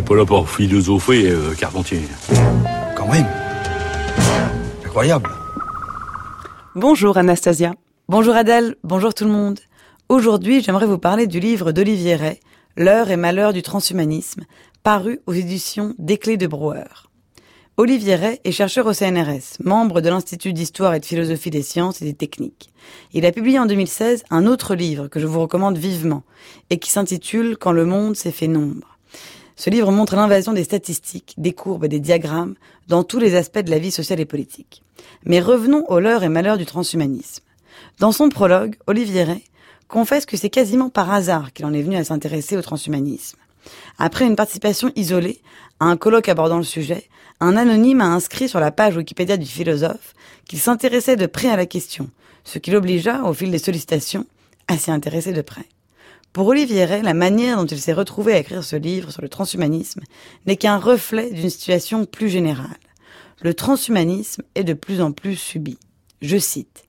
n'est pas là pour philosopher, euh, Carpentier. Quand même. Incroyable. Bonjour Anastasia. Bonjour Adèle, bonjour tout le monde. Aujourd'hui, j'aimerais vous parler du livre d'Olivier Ray, L'heure et malheur du transhumanisme, paru aux éditions Des Clés de Brouwer. Olivier Ray est chercheur au CNRS, membre de l'Institut d'histoire et de philosophie des sciences et des techniques. Il a publié en 2016 un autre livre que je vous recommande vivement et qui s'intitule Quand le monde s'est fait nombre. Ce livre montre l'invasion des statistiques, des courbes et des diagrammes dans tous les aspects de la vie sociale et politique. Mais revenons aux leurs et malheurs du transhumanisme. Dans son prologue, Olivier Ray confesse que c'est quasiment par hasard qu'il en est venu à s'intéresser au transhumanisme. Après une participation isolée à un colloque abordant le sujet, un anonyme a inscrit sur la page Wikipédia du philosophe qu'il s'intéressait de près à la question, ce qui l'obligea, au fil des sollicitations, à s'y intéresser de près. Pour Olivier Ray, la manière dont il s'est retrouvé à écrire ce livre sur le transhumanisme n'est qu'un reflet d'une situation plus générale. Le transhumanisme est de plus en plus subi. Je cite.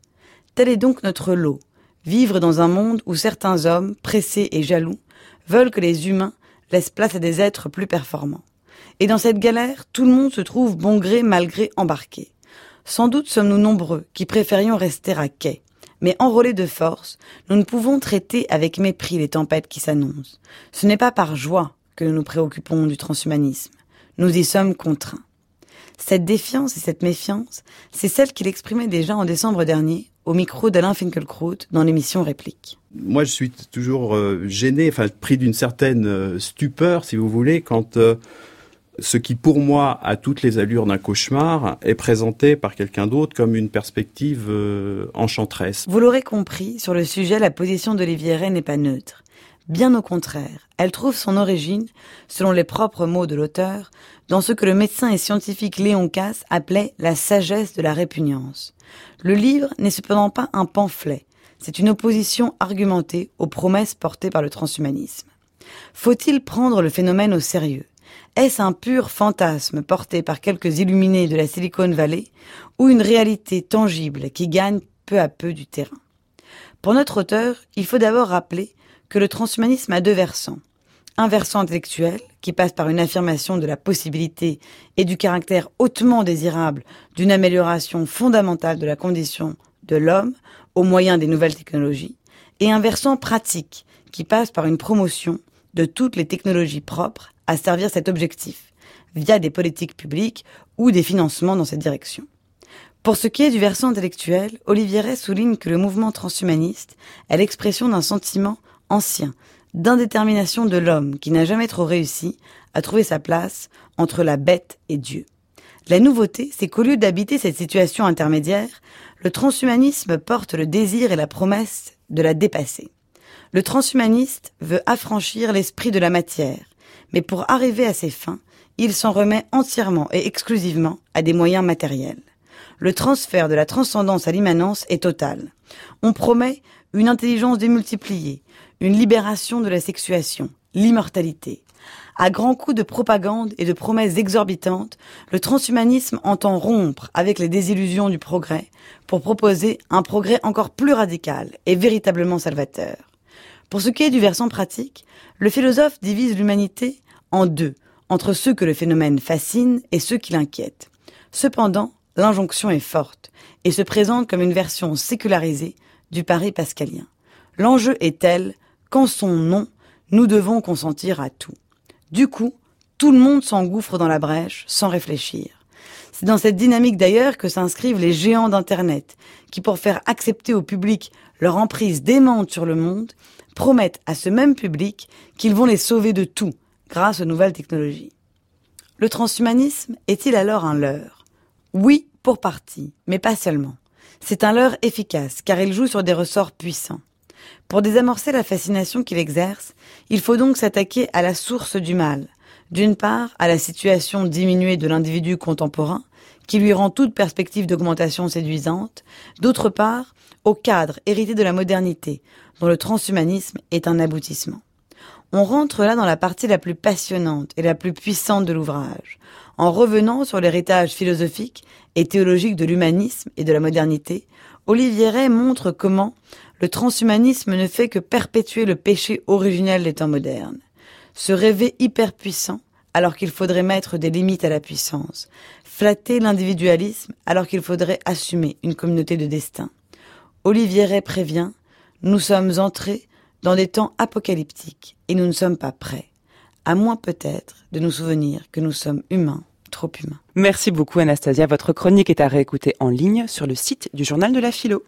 Tel est donc notre lot. Vivre dans un monde où certains hommes, pressés et jaloux, veulent que les humains laissent place à des êtres plus performants. Et dans cette galère, tout le monde se trouve bon gré mal gré embarqué. Sans doute sommes-nous nombreux qui préférions rester à quai. Mais enrôlés de force, nous ne pouvons traiter avec mépris les tempêtes qui s'annoncent. Ce n'est pas par joie que nous nous préoccupons du transhumanisme. Nous y sommes contraints. Cette défiance et cette méfiance, c'est celle qu'il exprimait déjà en décembre dernier au micro d'Alain Finkielkraut dans l'émission Réplique. Moi, je suis toujours euh, gêné, enfin pris d'une certaine euh, stupeur, si vous voulez, quand euh, ce qui pour moi a toutes les allures d'un cauchemar est présenté par quelqu'un d'autre comme une perspective euh, enchanteresse. Vous l'aurez compris, sur le sujet, la position d'Olivier Ray n'est pas neutre. Bien au contraire, elle trouve son origine, selon les propres mots de l'auteur, dans ce que le médecin et scientifique Léon Casse appelait la sagesse de la répugnance. Le livre n'est cependant pas un pamphlet, c'est une opposition argumentée aux promesses portées par le transhumanisme. Faut-il prendre le phénomène au sérieux? Est-ce un pur fantasme porté par quelques illuminés de la Silicon Valley ou une réalité tangible qui gagne peu à peu du terrain? Pour notre auteur, il faut d'abord rappeler que le transhumanisme a deux versants. Un versant intellectuel, qui passe par une affirmation de la possibilité et du caractère hautement désirable d'une amélioration fondamentale de la condition de l'homme au moyen des nouvelles technologies, et un versant pratique, qui passe par une promotion de toutes les technologies propres à servir cet objectif, via des politiques publiques ou des financements dans cette direction. Pour ce qui est du versant intellectuel, Olivier Ray souligne que le mouvement transhumaniste est l'expression d'un sentiment ancien, d'indétermination de l'homme qui n'a jamais trop réussi à trouver sa place entre la bête et Dieu. La nouveauté, c'est qu'au lieu d'habiter cette situation intermédiaire, le transhumanisme porte le désir et la promesse de la dépasser. Le transhumaniste veut affranchir l'esprit de la matière, mais pour arriver à ses fins, il s'en remet entièrement et exclusivement à des moyens matériels. Le transfert de la transcendance à l'immanence est total. On promet une intelligence démultipliée, une libération de la sexuation, l'immortalité. À grands coups de propagande et de promesses exorbitantes, le transhumanisme entend rompre avec les désillusions du progrès pour proposer un progrès encore plus radical et véritablement salvateur. Pour ce qui est du versant pratique, le philosophe divise l'humanité en deux, entre ceux que le phénomène fascine et ceux qui l'inquiètent. Cependant, l'injonction est forte et se présente comme une version sécularisée du pari pascalien. L'enjeu est tel qu'en son nom, nous devons consentir à tout. Du coup, tout le monde s'engouffre dans la brèche sans réfléchir. C'est dans cette dynamique d'ailleurs que s'inscrivent les géants d'Internet, qui pour faire accepter au public leur emprise démente sur le monde, promettent à ce même public qu'ils vont les sauver de tout grâce aux nouvelles technologies. Le transhumanisme est-il alors un leurre? Oui, pour partie, mais pas seulement. C'est un leurre efficace car il joue sur des ressorts puissants. Pour désamorcer la fascination qu'il exerce, il faut donc s'attaquer à la source du mal. D'une part, à la situation diminuée de l'individu contemporain, qui lui rend toute perspective d'augmentation séduisante, d'autre part, au cadre hérité de la modernité, dont le transhumanisme est un aboutissement. On rentre là dans la partie la plus passionnante et la plus puissante de l'ouvrage, en revenant sur l'héritage philosophique et théologique de l'humanisme et de la modernité, Olivier Ray montre comment le transhumanisme ne fait que perpétuer le péché originel des temps modernes. Se rêver hyperpuissant alors qu'il faudrait mettre des limites à la puissance, flatter l'individualisme alors qu'il faudrait assumer une communauté de destin. Olivier Ray prévient, nous sommes entrés dans des temps apocalyptiques et nous ne sommes pas prêts, à moins peut-être de nous souvenir que nous sommes humains, trop humains. Merci beaucoup Anastasia. Votre chronique est à réécouter en ligne sur le site du journal de la philo.